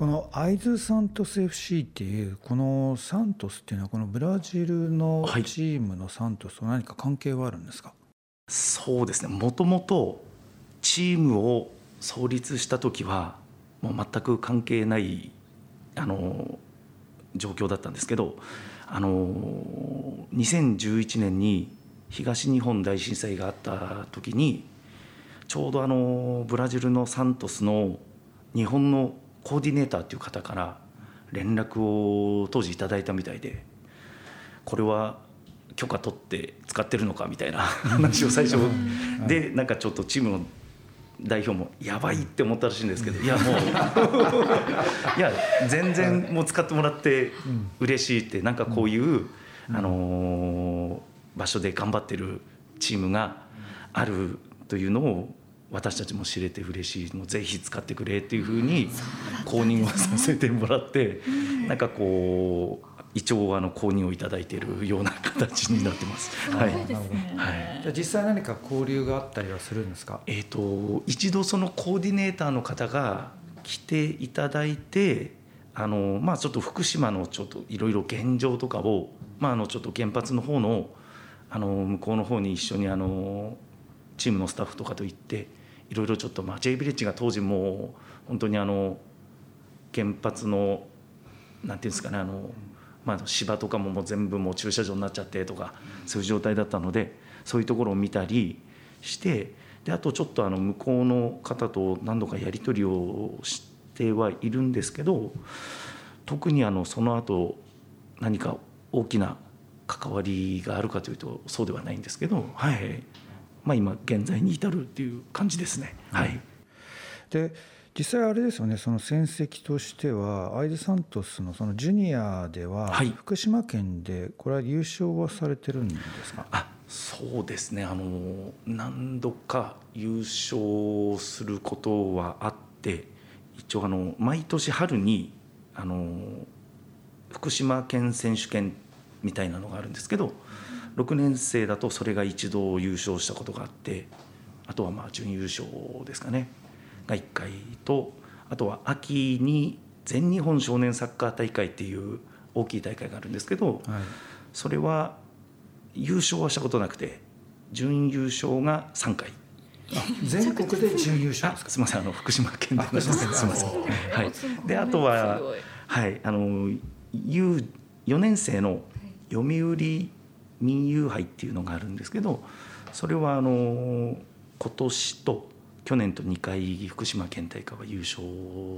このアイズ・サントス FC っていうこのサントスっていうのはこのブラジルのチームのサントスと何か関係はあるんですか、はい、そうですね。もともとチームを創立した時はもう全く関係ないあの状況だったんですけどあの2011年に東日本大震災があった時にちょうどあのブラジルのサントスの日本のコーディネーターっていう方から連絡を当時いただいたみたいでこれは許可取って使ってるのかみたいな 話を最初でなんかちょっとチームの代表もやばいって思ったらしいんですけどいやもう いや全然もう使ってもらって嬉しいってなんかこういうあの場所で頑張ってるチームがあるというのを私たちも知れて嬉しいもうぜひ使ってくれっていうふうに公認をさせてもらってなんかこう一応あの公認をいただいているような形になってます。はい。はい。じゃあ実際何か交流があったりはするんですか？えっ、と一度そのコーディネーターの方が来ていただいて、あのまあちょっと福島のちょっといろいろ現状とかをまああのちょっと原発の方のあの向こうの方に一緒にあのチームのスタッフとかと行っていろいろちょっとまあ J ビレッジが当時もう本当にあの原発のなんていうんですかねあのまあ、芝とかももう全部もう駐車場になっちゃってとかそういう状態だったのでそういうところを見たりしてであとちょっとあの向こうの方と何度かやり取りをしてはいるんですけど特にあのその後何か大きな関わりがあるかというとそうではないんですけど、はい。まあ、今現在に至るっていう感じですね。はい、で実際あれですよねその戦績としてはアイズ・サントスのそのジュニアでは、福島県でこれは優勝はされてるんですか？あそうですね。あの何度か優勝することはあって一応あの毎年春にあの福島県選手権みたいなのがあるんですけど6年生だとそれが一度優勝したことがあってあとはまあ準優勝ですかね。が1回とあとは秋に全日本少年サッカー大会っていう大きい大会があるんですけど、はい、それは優勝はしたことなくて準優勝が3回。全国で準優勝。すみません。あの福島県で福島県。す。みませんはい。であとははい。あの U 4年生の読売民友杯っていうのがあるんですけどそれはあの今年と去年と2回福島県大会は優勝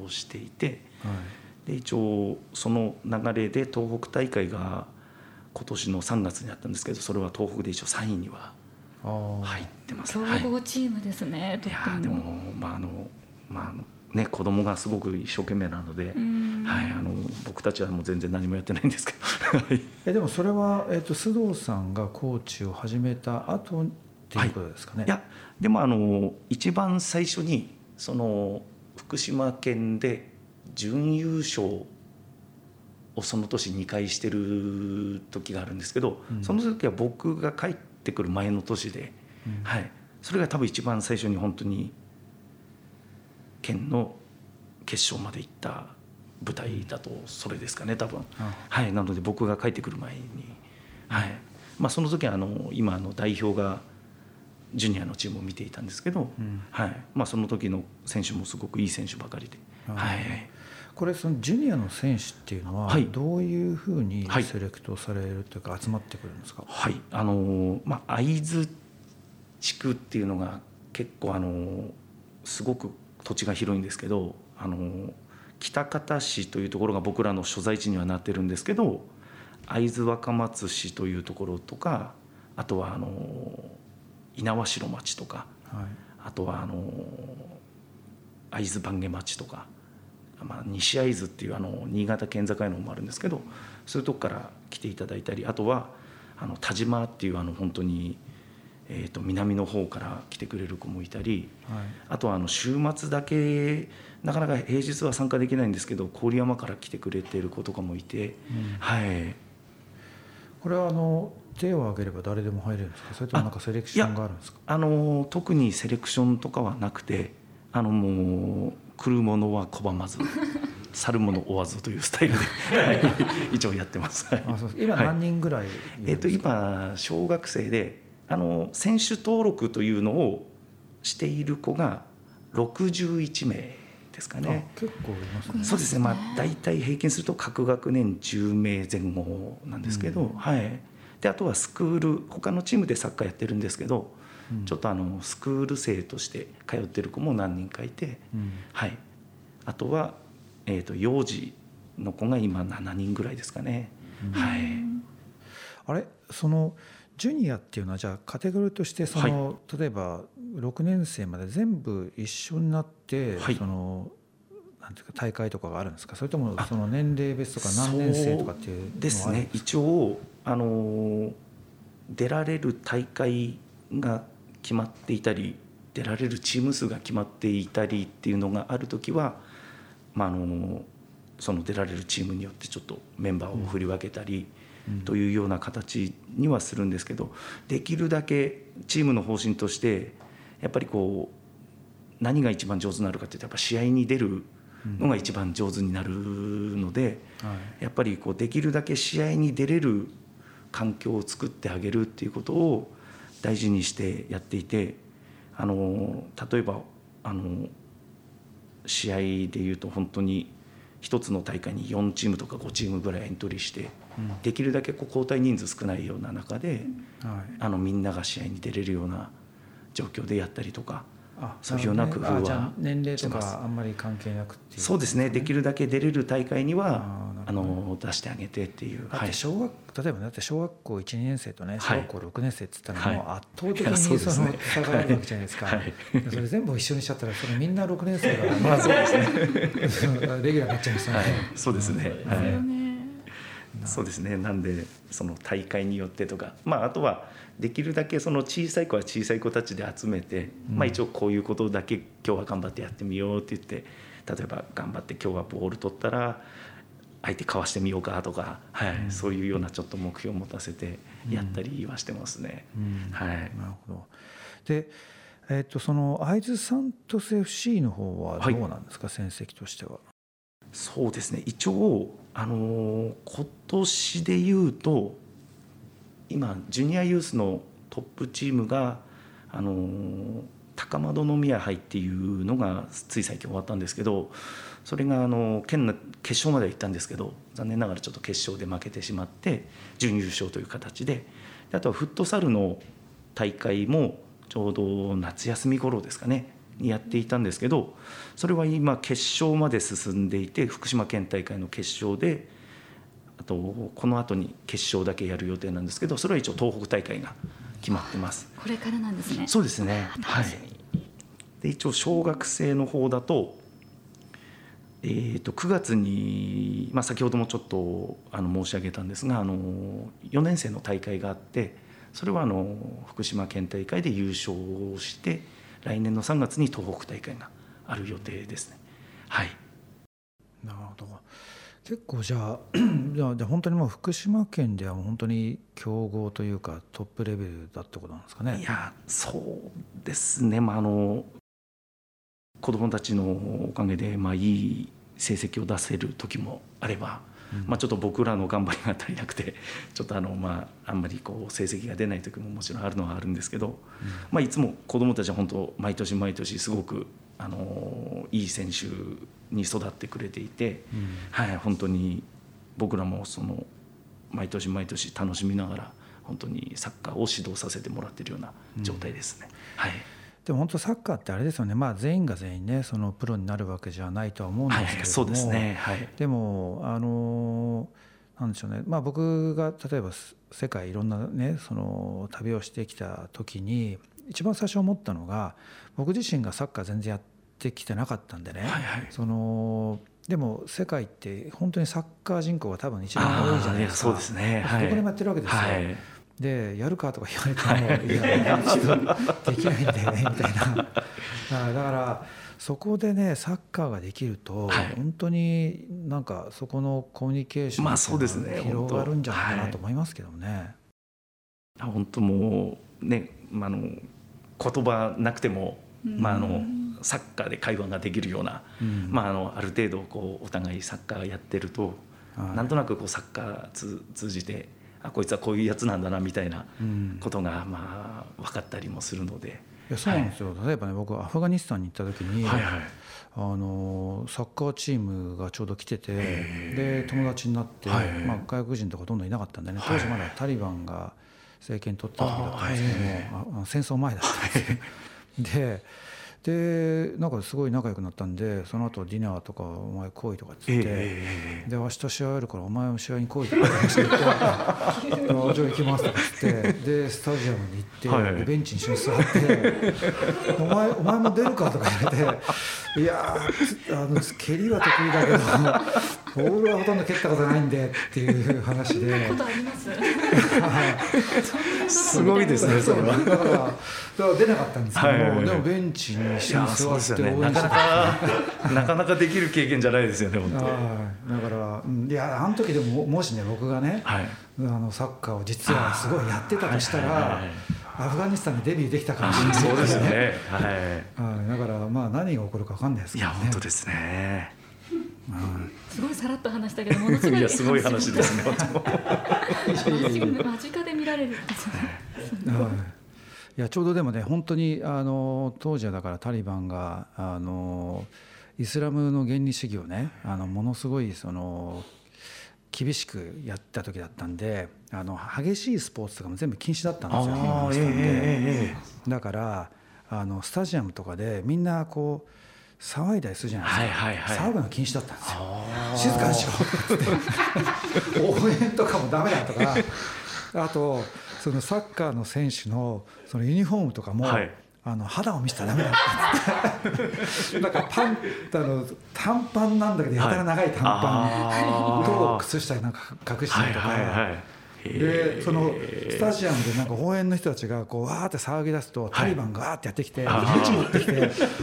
していて、はい、で一応その流れで東北大会が今年の3月にあったんですけどそれは東北で一応3位には入ってます。強豪チームですね、はい、いやでもまああのまあね、子供がすごく一生懸命なので、はい、あの僕たちはもう全然何もやってないんですけど。えでもそれは、えーと、須藤さんがコーチを始めた後っていうことですかね、はい、いやでもあの一番最初にその福島県で準優勝をその年2回してる時があるんですけど、うん、その時は僕が帰ってくる前の年で、うん、はい、それが多分一番最初に本当に県の決勝まで行った舞台だとそれですかね多分、はい、なので僕が帰ってくる前に、はい。まあ、その時はあの今の代表がジュニアのチームを見ていたんですけど、うん、はい。まあ、その時の選手もすごくいい選手ばかりで。はい、これそのジュニアの選手っていうのはどういうふうにセレクトされるというか集まってくるんですか、はい、あのまあ会津地区っていうのが結構あのすごく土地が広いんですけどあの北方市というところが僕らの所在地にはなってるんですけど会津若松市というところとかあとはあの猪苗代町とか、はい、あとはあの会津番下町とか、まあ、西会津っていうあの新潟県境の方もあるんですけどそういうとこから来ていただいたりあとはあの田島っていうあの本当に、えー、と南の方から来てくれる子もいたり、はい、あとはあの週末だけなかなか平日は参加できないんですけど郡山から来てくれてる子とかもいて、うん、はい。これはあの手を挙げれば誰でも入れるんですか？それともなんかセレクションがあるんですか？あの特にセレクションとかはなくてあのもう来るものは拒まず 去るもの追わずというスタイルで一応やってます。あそう今何人ぐらい、はい、えっ、と今小学生であの選手登録というのをしている子が61名ですかね。結構いますね。そうですね。まあ大体平均すると各学年10名前後なんですけど、うん、はい。であとはスクール他のチームでサッカーやってるんですけど、うん、ちょっとあのスクール生として通ってる子も何人かいて、うん、はい。あとはえっ、ー、と幼児の子が今7人ぐらいですかね。はい。あれ？そのジュニアっていうのはじゃあカテゴリーとしてその、はい、例えば6年生まで全部一緒になって、はい、そのなんていうか大会とかがあるんですか？それともその年齢別とか何年生とかっていうですね。一応あの出られる大会が決まっていたり出られるチーム数が決まっていたりっていうのがある時は、まあ、あのその出られるチームによってちょっとメンバーを振り分けたり、というような形にはするんですけどできるだけチームの方針としてやっぱりこう何が一番上手になるかっていうとやっぱ試合に出るのが一番上手になるので、やっぱりこうできるだけ試合に出れる環境を作ってあげるっていうことを大事にしてやっていてあの例えばあの試合でいうと本当に1つの大会に4チームとか5チームぐらいエントリーして、できるだけこう交代人数少ないような中で、あのみんなが試合に出れるような状況でやったりとかそういうような工夫は年齢とかあんまり関係なくそうですね。できるだけ出れる大会にはあの出してあげてっていう。だって小学、例えばだって小学校12年生とね小学校6年生っつったらもう圧倒的にその差があるわけじゃないですか、それ全部一緒にしちゃったらそれみんな6年生が まあそうですね。レギュラーになっちゃいますよね、そうですね、はいそうですね。なんでその大会によってとか、まあ、あとはできるだけその小さい子は小さい子たちで集めて、うん、まあ、一応こういうことだけ今日は頑張ってやってみようって言って例えば頑張って今日はボール取ったら相手かわしてみようかとか、はい、うん、そういうようなちょっと目標を持たせてやったりはしてますね。はい、なるほど。でえー、とその会津サントス FC の方はどうなんですか、はい、戦績としては。そうですね。一応あの今年でいうと今ジュニアユースのトップチームがあの高円宮杯っていうのがつい最近終わったんですけどそれがあの県の決勝までは行ったんですけど残念ながらちょっと決勝で負けてしまって準優勝という形であとはフットサルの大会もちょうど夏休み頃ですかね。やっていたんですけどそれは今決勝まで進んでいて福島県大会の決勝であとこの後に決勝だけやる予定なんですけどそれは一応東北大会が決まってます。これからなんですね。そうですね。はい。で一応小学生の方だとえー、と9月に、まあ、先ほどもちょっとあの申し上げたんですがあの4年生の大会があってそれはあの福島県大会で優勝して来年の3月に東北大会がある予定ですね。はいなるほど結構じゃあ じゃあ本当にもう福島県では本当に強豪というかトップレベルだってことなんですかね？いやそうですね、まあ、あの子どもたちのおかげで、まあ、いい成績を出せる時もあればまあ、ちょっと僕らの頑張りが足りなくて ちょっとあの、まあ、あんまりこう成績が出ない時ももちろんあるのはあるんですけど、まあ、いつも子どもたちは本当毎年毎年すごくあのいい選手に育ってくれていて、はい、本当に僕らもその毎年毎年楽しみながら本当にサッカーを指導させてもらっているような状態ですね。はいでも本当サッカーってあれですよね、まあ、全員が全員ねそのプロになるわけじゃないとは思うんですけれども、はい、そうですね、はい、でもあのなんでしょうね、まあ、僕が例えば世界いろんなねその旅をしてきた時に一番最初思ったのが僕自身がサッカー全然やってきてなかったんでね、はいはい、そのでも世界って本当にサッカー人口が多分一番多いじゃないですか。そうですね、はい、どこでもやってるわけですよ。はいでやるかとか言われても、はい、いやちょっとできないんだよねみたいな。だからそこでねサッカーができると、はい、本当になんかそこのコミュニケーションが広がるんじゃないかなと思いますけどね。本当もうね、まあ、の言葉なくても、まあ、あのサッカーで会話ができるような、うん、まあ、あのある程度こうお互いサッカーやってると、はい、なんとなくこうサッカー通通じてあこいつはこういうやつなんだなみたいなことがまあ分かったりもするので。いやそうなんですよ、はい、例えばね僕アフガニスタンに行った時に、はいはい、あのサッカーチームがちょうど来ててで友達になって、はい、まあ、外国人とかほとんどいなかったんでね当時まだタリバンが政権取った時だったんですけども、あ戦争前だったんです ででなんかすごい仲良くなったんでその後ディナーとかお前来いとかっつって、えー、で明日試合あるからお前も試合に来いとかって言って 「じゃあ行きます」とかっつってでスタジアムに行って、はい、ベンチに一緒に座って「お前お前も出るか」とか言われて「いやあの蹴りは得意だけどボールはほとんど蹴ったことないんで」っていう話で。すごいですねそれは。だからから出なかったんですけど、はい。はいはい、でもベンチに一緒に座って応援しなかなか なかなかできる経験じゃないですよね本当だからいやあの時でももしね僕がね、はい、あのサッカーを実はすごいやってたとしたら、はいはいはい。アフガニスタンにデビューできたかもしれないそうですね。はい。だからまあ何が起こるか分かんないですけど、ね、いや本当ですね。すごいさらっと話したけどものすごいいやすごい話ですね。間近で見られるんですね。いやちょうどでもね本当にあの当時はだからタリバンがあのイスラムの原理主義をねあのものすごいその厳しくやった時だったんであの激しいスポーツとかも全部禁止だったんですよ、えー、だからあのスタジアムとかでみんなこう騒いだりするじゃないですか、はいはいはい、騒ぐの禁止だったんですよ。静かにしろって応援とかもダメだとか。あとそのサッカーの選手のそのユニフォームとかも、はい、あの肌を見せたらダメだって。なんかパンあの短パンなんだけどやたら長い短パンと靴下なんか隠したりとか。はいはいはいでそのスタジアムでなんか応援の人たちがこうわーって騒ぎ出すとタリバンがわーってやってきて鞭持ってきて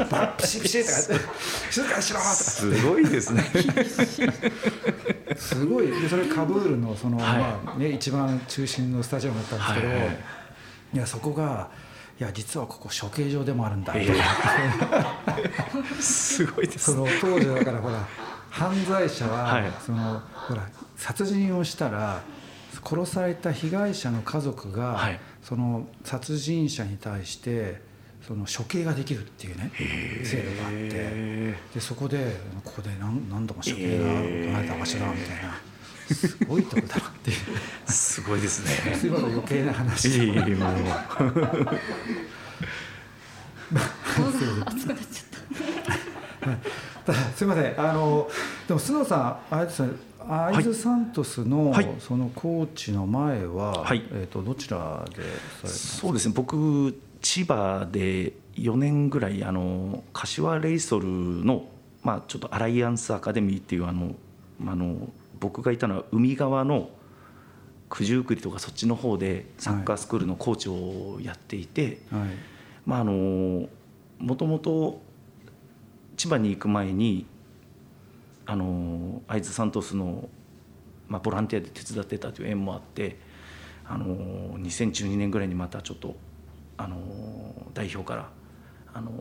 バッピシピシとかやって静かにしろとかすごいですね。すごい。でそれカブールのその、まあね、一番中心のスタジアムだったんですけど、い。やそこがいや実はここ処刑場でもあるんだ、えー、すごいです、ね、その当時だからほら犯罪者は、はい、そのほら殺人をしたら殺された被害者の家族が、はい、その殺人者に対してその処刑ができるっていうね制度があってでそこでここで何何度も処刑が行われた場所だみたいな。すごいとこだなっていうすごいですね。すいません余計な話。いいもう。熱くなっちゃった。すみませんあのでも須野さんあれですね会津サントスの、はい、そのコーチの前は、はい、えーと、どちらでそうですね。僕千葉で4年ぐらいあの柏レイソルの、まあ、ちょっとアライアンスアカデミーっていうあのあの僕がいたのは海側の九十九里とかそっちの方でサッカースクールのコーチをやっていて、はい、まああのもともと千葉に行く前にあの会津サントスの、まあ、ボランティアで手伝ってたという縁もあってあの2012年ぐらいにまたちょっとあの代表からあの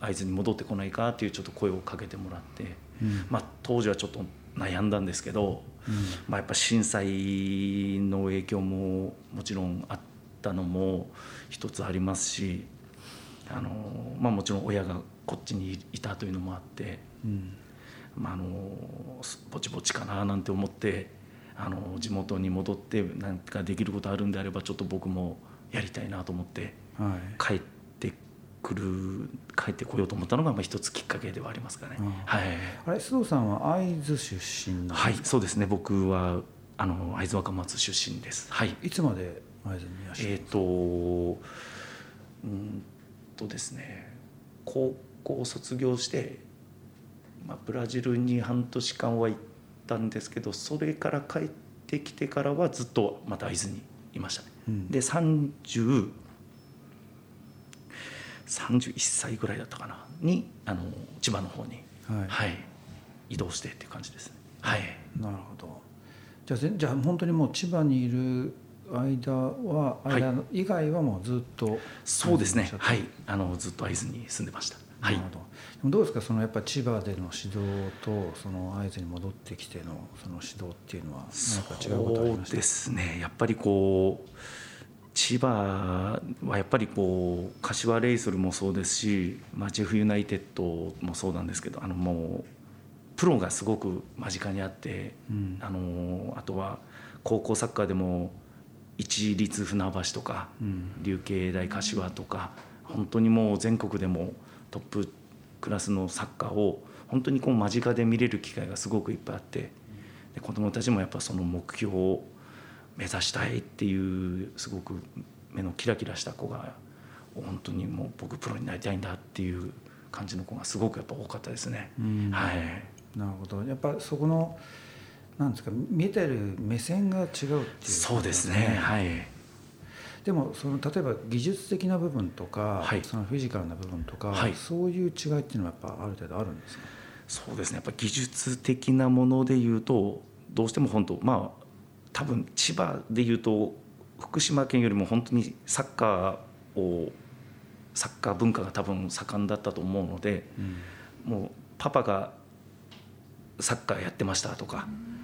会津に戻ってこないかっていうちょっと声をかけてもらって、うん、まあ、当時はちょっと悩んだんですけど、うん、まあ、やっぱ震災の影響ももちろんあったのも一つありますしあの、まあ、もちろん親がこっちにいたというのもあって。うんまあ、あのぼちぼちかななんて思ってあの地元に戻って何かできることあるんであればちょっと僕もやりたいなと思って、はい、帰ってくる帰ってこようと思ったのがまあ一つきっかけではありますかね。はい、あれ須藤さんは会津出身はいそうですね僕はあの会津若松出身です。はい。いつまで会津にいらっしゃるえっ、ー、とうんとですね高校卒業してまあ、ブラジルに半年間は行ったんですけどそれから帰ってきてからはずっとまた会津にいましたね。うん、で30 31歳ぐらいだったかなにあの千葉の方に、はい、はい、移動してっていう感じですね。はい、なるほど。じゃあじゃあ本当にもう千葉にいる間は間以外はもうずっと、そうですね。はい。あのずっと会津に住んでましたはい、ど。うですかそのやっぱ千葉での指導とその会津に戻ってきてのその指導っていうのは何か違うことありました？そうですね。やっぱりこう千葉はやっぱりこう柏レイソルもそうですし、まあ、ジェフユナイテッドもそうなんですけどあのもうプロがすごく間近にあって、うん、あのあとは高校サッカーでも一律船橋とか、うん、琉球大柏とか本当にもう全国でもトップクラスのサッカーを本当にこう間近で見れる機会がすごくいっぱいあってで子どもたちもやっぱその目標を目指したいっていうすごく目のキラキラした子が本当にもう僕プロになりたいんだっていう感じの子がすごくやっぱ多かったですね。はい、なるほど。やっぱそこのなんですか見てる目線が違うっていう、ね、そうですね。はいでもその例えば技術的な部分とか、はい、そのフィジカルな部分とか、はい、そういう違いっていうのはやっぱある程度あるんですか？そうですね。やっぱ技術的なものでいうとどうしても本当まあ多分千葉でいうと福島県よりも本当にサッカーをサッカー文化が多分盛んだったと思うので、うん、もうパパがサッカーやってましたとか、うん、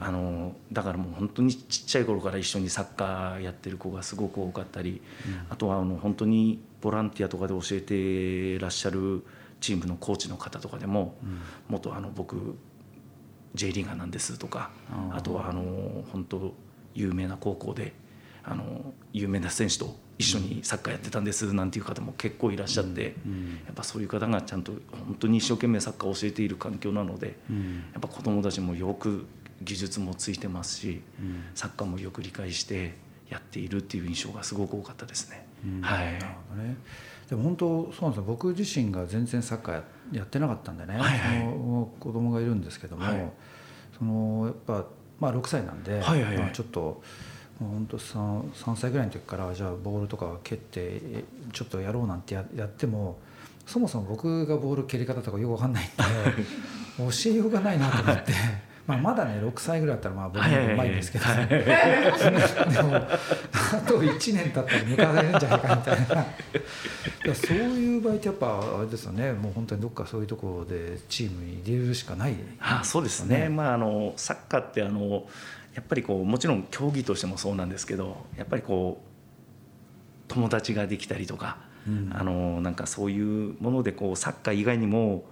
あのだからもう本当にちっちゃい頃から一緒にサッカーやってる子がすごく多かったり、うん、あとはあの本当にボランティアとかで教えてらっしゃるチームのコーチの方とかでも、元あの僕 J リーガーなんですとかあとはあの本当有名な高校であの有名な選手と一緒にサッカーやってたんですなんていう方も結構いらっしゃって、やっぱそういう方がちゃんと本当に一生懸命サッカーを教えている環境なので、やっぱ子どもたちもよく技術もついてますし、サッカーもよく理解してやっているっていう印象がすごく多かったですね。はい、なるほどね。でも本当そうなんですよ。僕自身が全然サッカーやってなかったんでね、はいはい、子供がいるんですけども、はい、そのやっぱ、まあ、6歳なんで、はいはいはい、まあ、ちょっと。本当 3, 3歳ぐらいの時からじゃあボールとか蹴ってちょっとやろうなんてややってもそもそも僕がボール蹴り方とかよく分かんないんで 教えようがないなと思ってまあ、まだね6歳ぐらいだったらまあ僕もうまいんですけど、でもあと1年経ったら抜かれるんじゃないかみたいな。そういう場合ってやっぱあれですよね。もう本当にどっかそういうところでチームに入れるしかない、ね、あそうですね、まあ、あのサッカーってあのやっぱりこうもちろん競技としてもそうなんですけどやっぱりこう友達ができたりとか、うん、あのなんかそういうものでこうサッカー以外にも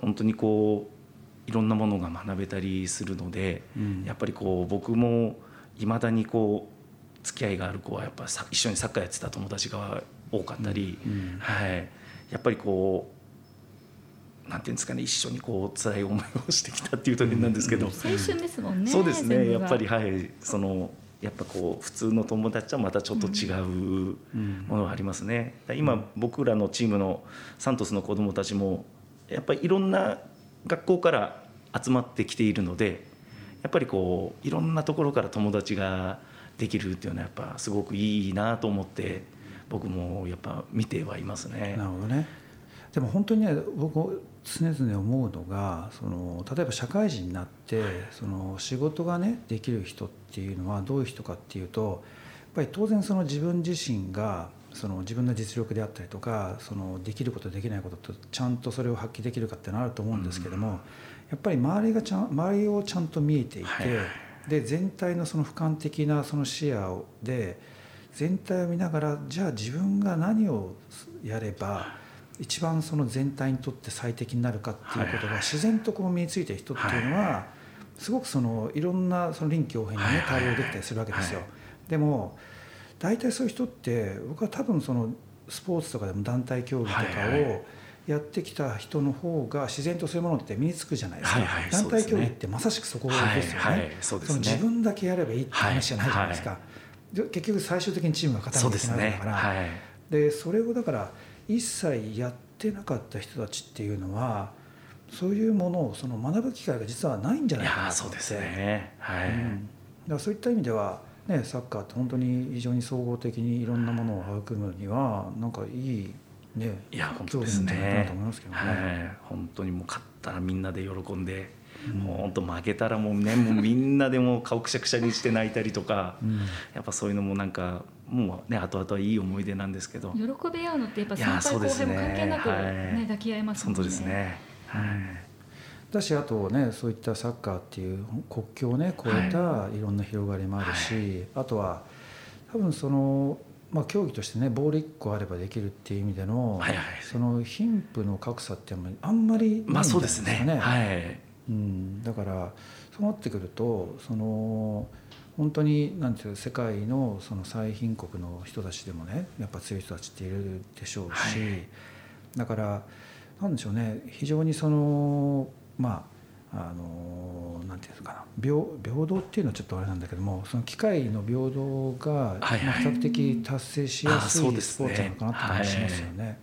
本当にこういろんなものが学べたりするので、うん、やっぱりこう僕もいまだにこう付き合いがある子はやっぱ一緒にサッカーやってた友達が多かったり、うん、はい、やっぱりこうなんていうんですかね一緒にこう辛い思いをしてきたっていうと変なんですけど、青春ですもんねそうですねやっぱりはい。そのやっぱこう普通の友達はまたちょっと違うものがありますね。今僕らのチームのサントスの子どもたちもやっぱりいろんな学校から集まってきているのでやっぱりこういろんなところから友達ができるっていうのはやっぱすごくいいなと思って僕もやっぱ見てはいますね。なるほどねでも本当にね僕常々思うのがその例えば社会人になってその仕事がねできる人っていうのはどういう人かっていうとやっぱり当然その自分自身がその自分の実力であったりとかそのできることできないこととちゃんとそれを発揮できるかっていうのはあると思うんですけども、やっぱり周りがちゃん周りをちゃんと見えていて、で全体のその俯瞰的なその視野で全体を見ながらじゃあ自分が何をやれば一番その全体にとって最適になるかっていうことが自然とこう身についてる人っていうのはすごくそのいろんなその臨機応変にね対応できたりするわけですよ。でも大体そういう人って僕は多分そのスポーツとかでも団体競技とかをやってきた人の方が自然とそういうものって身につくじゃないですか、はいはい、団体競技ってまさしくそこですよね。はいはい、そね。その自分だけやればいいって話じゃないじゃないですか、はいはい、結局最終的にチームが勝たなきゃいけないから。そで、ね、それをだから一切やってなかった人たちっていうのはそういうものをその学ぶ機会が実はないんじゃないかなと思って。そうですね、はい、うん、だからそういった意味ではね、サッカーって本当に非常に総合的にいろんなものを育むにはなんかいいねいや本当ですねなと思いますけどね、はい、本当にもう勝ったらみんなで喜んで本当、うん、負けたらもうねもうみんなでも顔くしゃくしゃにして泣いたりとか、うん、やっぱそういうのもなんかもうね後々はいい思い出なんですけど。喜び合うのってやっぱ先輩後輩も関係なくね、ね。はい、抱き合いますもんね。本当ですね、はいだしあとねそういったサッカーっていう国境をね越えたいろんな広がりもあるし、はい、あとは多分そのまあ、競技としてねボール1個あればできるっていう意味での、はいはい、その貧富の格差ってあんまりないんじゃないですかね。まあ、そうですね。はい。うん、だからそうなってくるとその本当になんていう世界のその最貧国の人たちでもねやっぱ強い人たちっているでしょうし、はい、だからなんでしょうね非常にそのまああのなんていうんですかな平平等っていうのはちょっとあれなんだけどもその機械の平等が比較的達成しやすいスポーツなのかなって感じしますよね。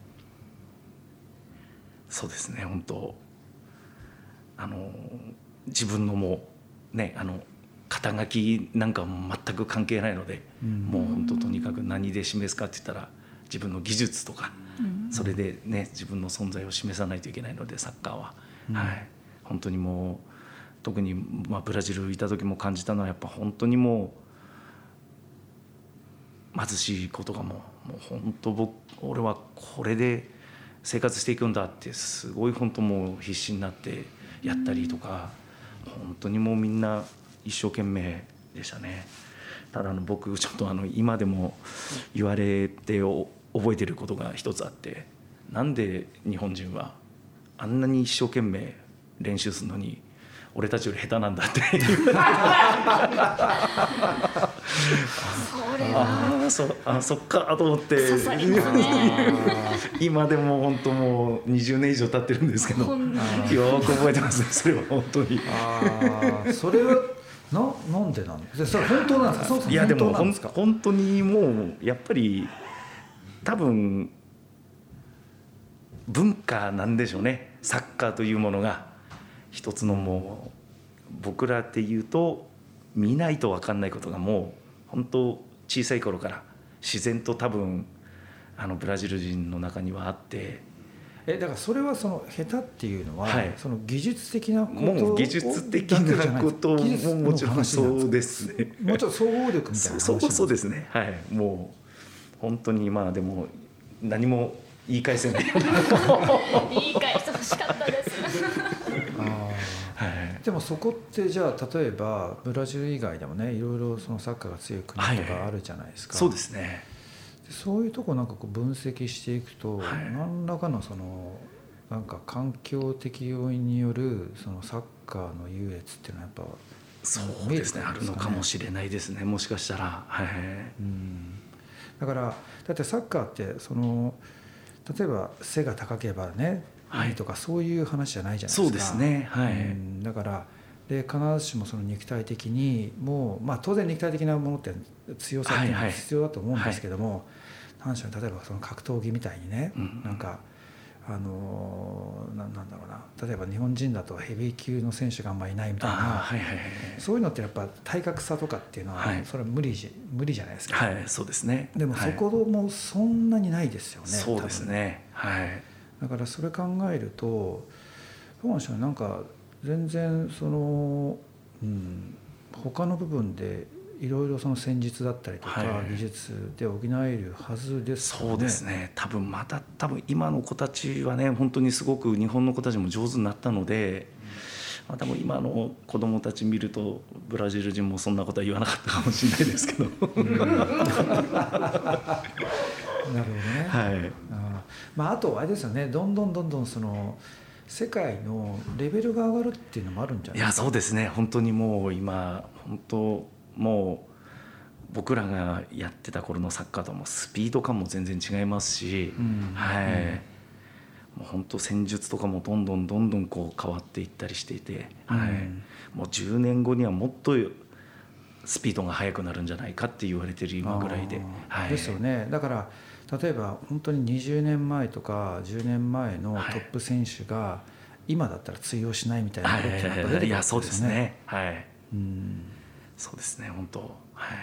そうですね本当。あの自分のもうねあの肩書きなんかも全く関係ないので、うん、もう本当とにかく何で示すかって言ったら自分の技術とか、うん、それでね自分の存在を示さないといけないのでサッカーは、うん、はい本当にもう特にまあブラジルいた時も感じたのはやっぱ本当にもう貧しいことがもうもう本当僕俺はこれで生活していくんだってすごい本当もう必死になってやったりとか本当にもうみんな一生懸命でしたね。ただの僕ちょっとあの今でも言われて覚えてることが一つあってなんで日本人はあんなに一生懸命練習するのに俺たちより下手なんだって。ああそあそっかと思って、ね、今でも本当もう20年以上経ってるんですけどよく覚えてますねそれは本当に。あそれはななんでなんですか？それ本当なんですか？いやでも本当にもうやっぱり多分文化なんでしょうね。サッカーというものが一つのもう僕らっていうと見ないと分かんないことがもう本当小さい頃から自然と多分あのブラジル人の中にはあって。えだからそれはその下手っていうのは、はい、その技術的なこともう技術的なことももちろんそうですね。もうちょっと総合力みたいな話そうそうですね。はい。もう本当にまあでも何も言い返せない。言い返してほしかったですでもそこってじゃあ例えばブラジル以外でもねいろいろそのサッカーが強い国とかあるじゃないですか、はいはい、そうですね。そういうとこなんかこう分析していくと、はい、何らかのそのなんか環境的要因によるそのサッカーの優劣っていうのはやっぱそうですね、ね、あるのかもしれないですね。もしかしたら、はい、うん、だからだってサッカーってその例えば背が高ければねい。いとか、そういう話じゃないじゃないですか。そうですね、はい、うん、だからで必ずしもその肉体的にもう、まあ、当然肉体的なものって強さっていうのは必要だと思うんですけども、はい。はい、例えばその格闘技みたいにね、うん、なんかあのななんだろうな。例えば日本人だとヘビー級の選手があんまりいないみたいな、はいはいはい、そういうのってやっぱ体格差とかっていうのは、はい、それは無理じ無理じゃないですか、はい、そうですね。でもそこもそんなにないですよね、そうですね。はいだからそれ考えるとどうしょうね。なんか全然その、うん、他の部分でいろいろその戦術だったりとか、技術で補えるはずです、ね、そうですね。多分また多分今の子たちはね本当にすごく日本の子たちも上手になったので、まあ、多分今の子供たち見るとブラジル人もそんなことは言わなかったかもしれないですけど。なるほどね、はい。あまあ、あとあれですよねどんどんどんどんその世界のレベルが上がるっていうのもあるんじゃないですか？いやそうですね。本当にもう今本当もう僕らがやってた頃のサッカーともスピード感も全然違いますし、うん、はい、うん、もう本当戦術とかもどんどんどんどんこう変わっていったりしていて、うん、はい、もう10年後にはもっとスピードが速くなるんじゃないかって言われてる今ぐらいで、はい、ですよね。だから例えば本当に20年前とか10年前のトップ選手が今だったら通用しないみたいなことってやっぱ出てくるんですね。はい、うん。そうですね本当。はい。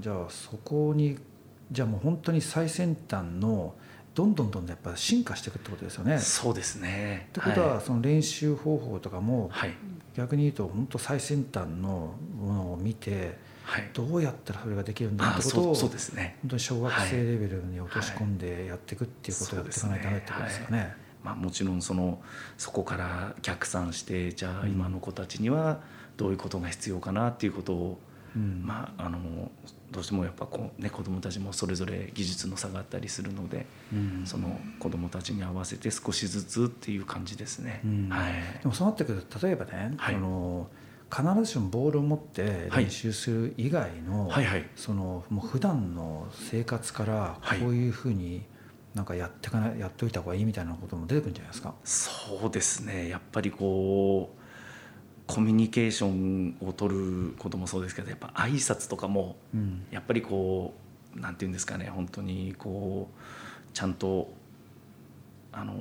じゃあそこにじゃあもう本当に最先端のどんどんどんどんやっぱ進化していくってことですよね。そうですね。ってことは、その練習方法とかも、逆に言うと本当最先端のものを見て、どうやったらそれができるんだってことをそうですね。本当に小学生レベルに落とし込んでやっていくっていうことをやっていかないとダメってことですかね。まあ、もちろんそのそこから逆算してじゃあ今の子たちにはどういうことが必要かなっていうことを、うん、まああのどうしてもやっぱこう、ね、子どもたちもそれぞれ技術の差があったりするので、うん、その子どもたちに合わせて少しずつっていう感じですね。うん、はい、でもそうなってくると例えばね、はい、その必ずしもボールを持って練習する以外の、はいはい。はい、そのもう普段の生活からこういうふうになんかやってかなやっておいた方がいいみたいなことも出てくるんじゃないですか？そうですね。やっぱりこうコミュニケーションを取ることもそうですけどやっぱ挨拶とかもやっぱりこうなんていうんですかね本当にこうちゃんとあの、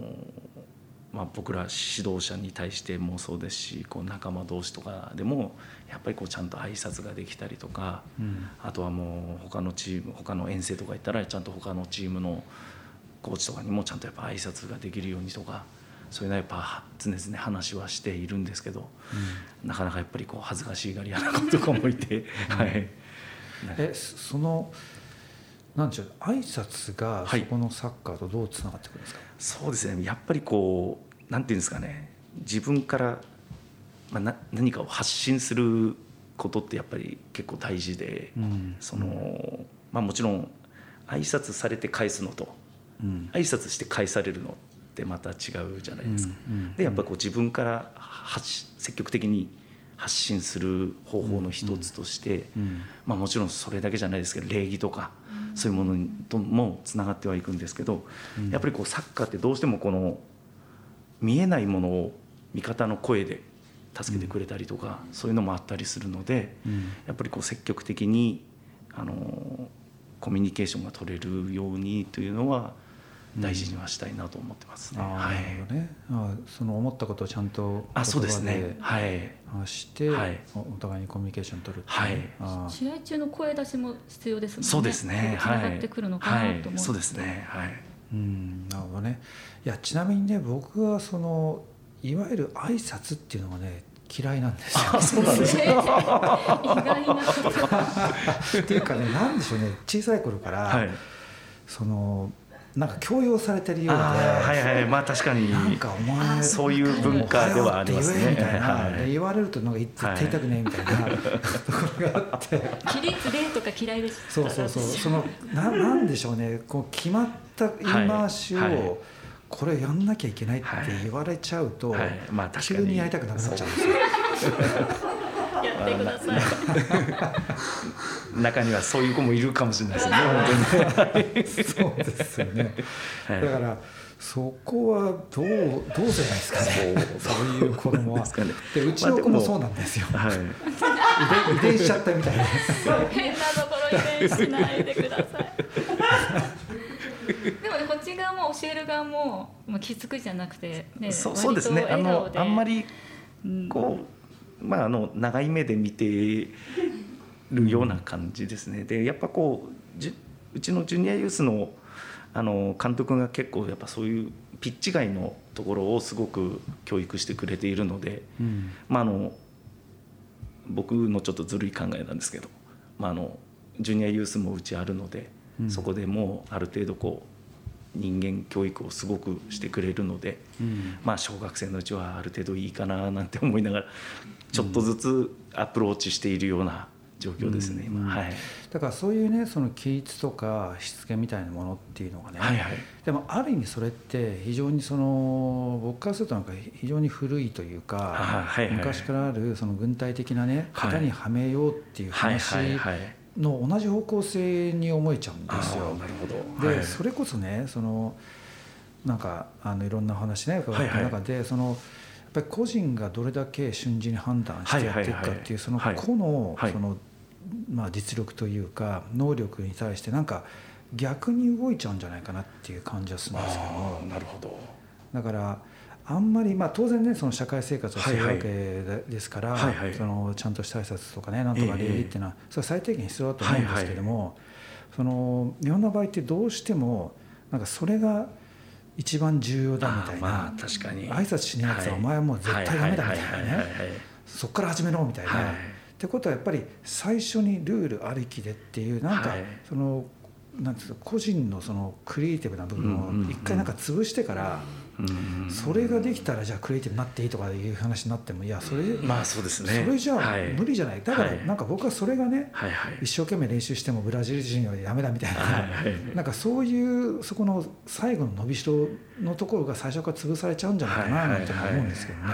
まあ、僕ら指導者に対してもそうですしこう仲間同士とかでもやっぱりこうちゃんと挨拶ができたりとか、うん、あとはもう他のチーム他の遠征とか行ったらちゃんと他のチームのコーチとかにもちゃんとやっぱ挨拶ができるようにとか。そういうのはやっぱ常々話はしているんですけど、うん、なかなかやっぱりこう恥ずかしいがり屋な子とかもいて、はい、えそのなんでしょう挨拶がそこのサッカーとどうつながってくるんですか、はい、そうですね。やっぱりこうなんていうんですかね。自分から、まあ、な何かを発信することってやっぱり結構大事で、うん、そのまあもちろん挨拶されて返すのと、うん、挨拶して返されるのってまた違うじゃないですか。でやっぱこう自分から積極的に発信する方法の一つとして、まあ、もちろんそれだけじゃないですけど礼儀とかそういうものともつながってはいくんですけど、やっぱりこうサッカーってどうしてもこの見えないものを味方の声で助けてくれたりとか、そういうのもあったりするので、やっぱりこう積極的にあのコミュニケーションが取れるようにというのは大事にはしたいなと思ってますね。はい、ね。あその思ったことをちゃんとあそうですね。はい。して、はい、お互いにコミュニケーション取るはい。試合中の声出しも必要ですもんね。そうですね。はい。ってくるのかなと思そうですね。はい。うんなるほどね。いやちなみにね僕はそのいわゆる挨拶っていうのがね嫌いなんですよ。そうなんです意外な っていうかね、なんでしょうね、小さい頃から、はい、そのなんか強要されてるようではいはいまあ確かに。なんかお前そういう文化ではありますね。みたいな、はい、言われるとなんか絶対言いたくねえみたいな、ところがあって。起立例とか嫌いですそうそうそう。そのななんでしょうね。こう決まった言い回しを、はいはい。これやんなきゃいけないって言われちゃうと、はい。はい。まあ、急にやりたくなくなっちゃうんですよ。やってください。中にはそういう子もいるかもしれないですね。本当に。そうですよね。だからそこはどうどうじゃないですかね。そういう子供は。でうちの子もそうなんですよ。はい。遺伝しちゃったみたいな。変なところ遺伝しないでください。でもねこっち側も教える側ももうきつくじゃなくてね。そうそうですね。あのあんまりこう。まあ、あの長い目で見てるような感じですね。でやっぱこうじうちのジュニアユースのあの監督が結構やっぱそういうピッチ外のところをすごく教育してくれているので、うん、まあ、あの僕のちょっとずるい考えなんですけど、まあ、あのジュニアユースもうちあるので、うん、そこでもうある程度こう人間教育をすごくしてくれるので、うん、まあ小学生のうちはある程度いいかななんて思いながらちょっとずつアプローチしているような状況ですね、今、はい、だからそういうねその規律とかしつけみたいなものっていうのがね、はいはい、でもある意味それって非常にその僕からするとなんか非常に古いというか、はいはい、昔からあるその軍隊的なね型にはめようっていう話の同じ方向性に思えちゃうんですよ。なるほど。で、はい、それこそねそのなんかあのいろんな話ね伺った中で、はい。はい、そのやっぱり個人がどれだけ瞬時に判断してやっていくかっていうその個のそのまあ実力というか能力に対してなんか逆に動いちゃうんじゃないかなっていう感じはするんですけどなるほど。だからあんまり、まあ、当然ねその社会生活をするわけですから、はいはい、そのちゃんとした挨拶とかねなんとか礼儀っていうのは、それは最低限必要だと思うんですけども、その日本の場合ってどうしてもなんかそれが一番重要だみたいな、まあ、確かに。挨拶しないやつはお前はもう絶対ダメだみたいなね。そこから始めろみたいな。ってことはやっぱり最初にルールありきでっていうなんかそのなんていう個人のそのクリエイティブな部分を一回なんか潰してからそれができたらじゃあクリエイティブになっていいとかいう話になってもいやそれまあそうですね。それじゃあ無理じゃない？だからなんか僕はそれがね一生懸命練習してもブラジル人はダメだみたいな。なんかそういうそこの最後の伸びしろのところが最初から潰されちゃうんじゃないかななんて思うんですけどね。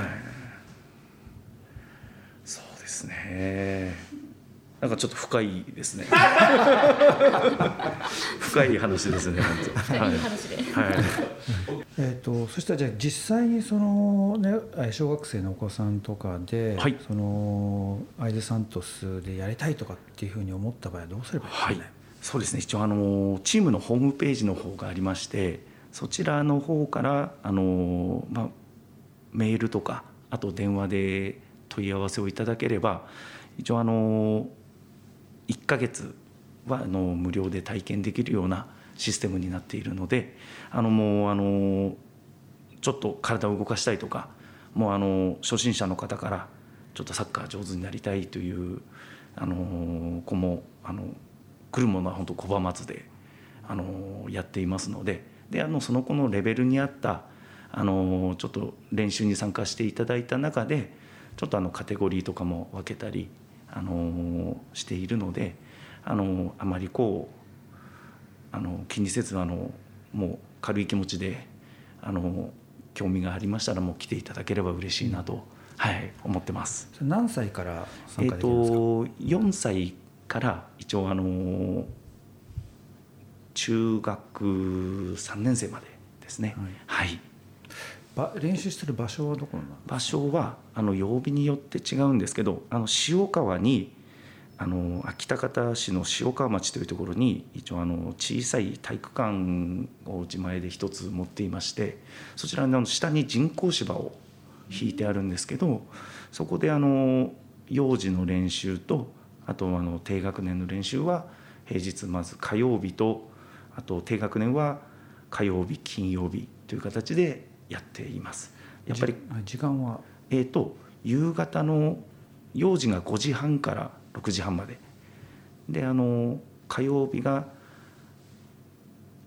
そうですねなんかちょっと深いですね。深い話ですね。本当。いい話で。はい。えっとそしたらじゃあ実際にそのね小学生のお子さんとかで、はい、そのアイデサントスでやりたいとかっていうふうに思った場合はどうすればいいですかね？はい、そうですね。一応あのチームのホームページの方がありまして、そちらの方からあのまあメールとかあと電話で問い合わせをいただければ一応あの1ヶ月はあの無料で体験できるようなシステムになっているのであのもうあのちょっと体を動かしたいとかもうあの初心者の方からちょっとサッカー上手になりたいというあの子もあの来るものは本当拒まずであのやっていますのでであのその子のレベルに合ったあのちょっと練習に参加していただいた中でちょっとあのカテゴリーとかも分けたりあのしているのであのあまりこうあの気にせずあのもう軽い気持ちであの興味がありましたらもう来ていただければ嬉しいなと、はい、思ってます。何歳から参加できるんですか、えー、と4歳から一応あの中学3年生までですね。はい、はい練習してる場所はどこなの場所はあの曜日によって違うんですけどあの塩川にあの秋田方市の塩川町というところに一応あの小さい体育館を自前で一つ持っていましてそちらの下に人工芝を引いてあるんですけどそこであの幼児の練習とあとあの低学年の練習は平日まず火曜日とあと低学年は火曜日金曜日という形でやっています。やっぱり時間は？えっ、と夕方の幼児が5時半から6時半まで。であの火曜日が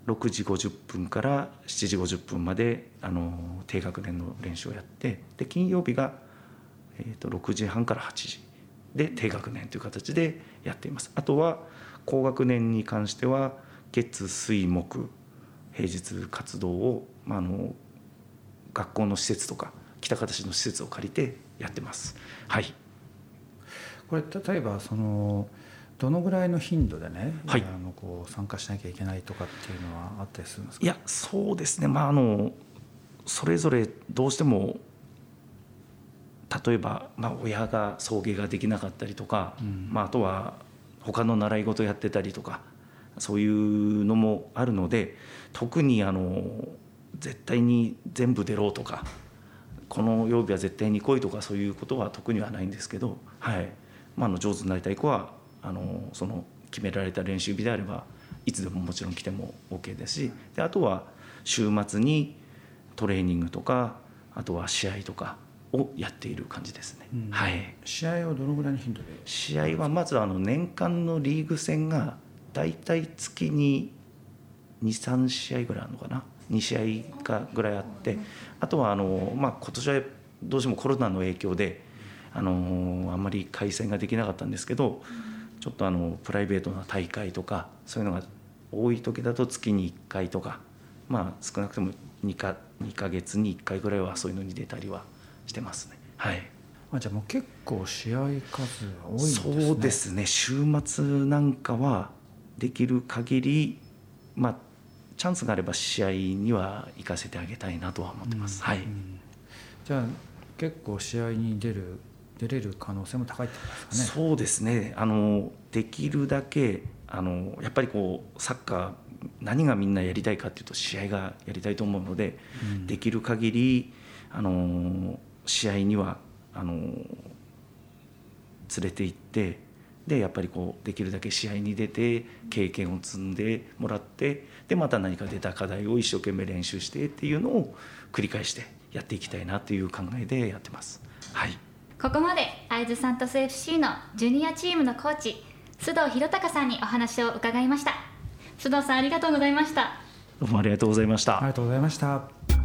6時50分から7時50分まであの低学年の練習をやってで金曜日が、えーと、と6時半から8時。で低学年という形でやっています。あとは高学年に関しては月水木平日活動を、まあ、あの学校の施設とか北方市の施設を借りてやってます。はい、これ例えばそのどのぐらいの頻度でね、はい、あのこう参加しなきゃいけないとかっていうのはあったりするんですか？いやそうですね。まああのそれぞれどうしても例えば、まあ、親が送迎ができなかったりとか、うん、まあ、あとは他の習い事やってたりとかそういうのもあるので特にあの絶対に全部出ろとかこの曜日は絶対に来いとかそういうことは特にはないんですけど、はい。まあ、あの上手になりたい子はあのその決められた練習日であればいつでももちろん来ても OK ですしであとは週末にトレーニングとかあとは試合とかをやっている感じですね、うん、はい、試合はどのぐらいの頻度で？試合はまずあの年間のリーグ戦が大体月に23試合ぐらいあるのかな2試合かぐらいあってあとはあの、まあ、今年はどうしてもコロナの影響であのあんまり開催ができなかったんですけどちょっとあのプライベートな大会とかそういうのが多い時だと月に1回とかまあ少なくとも2か ,2 ヶ月に1回ぐらいはそういうのに出たりはしてますね。はいあじゃあもう結構試合数が多いんですね。そうですね週末なんかはできる限りまあチャンスがあれば試合には行かせてあげたいなとは思ってます。うん、はい、じゃあ結構試合に出る出れる可能性も高いってことですかね。そうですね。あのできるだけあのやっぱりこうサッカー何がみんなやりたいかっていうと試合がやりたいと思うので、うん、できる限りあの試合にはあの連れて行ってでやっぱりこうできるだけ試合に出て経験を積んでもらってでまた何か出た課題を一生懸命練習してっていうのを繰り返してやっていきたいなという考えでやってます。はい。ここまで会津サントス FC のジュニアチームのコーチ須藤弘隆さんにお話を伺いました。須藤さんありがとうございました。どうもありがとうございました。ありがとうございました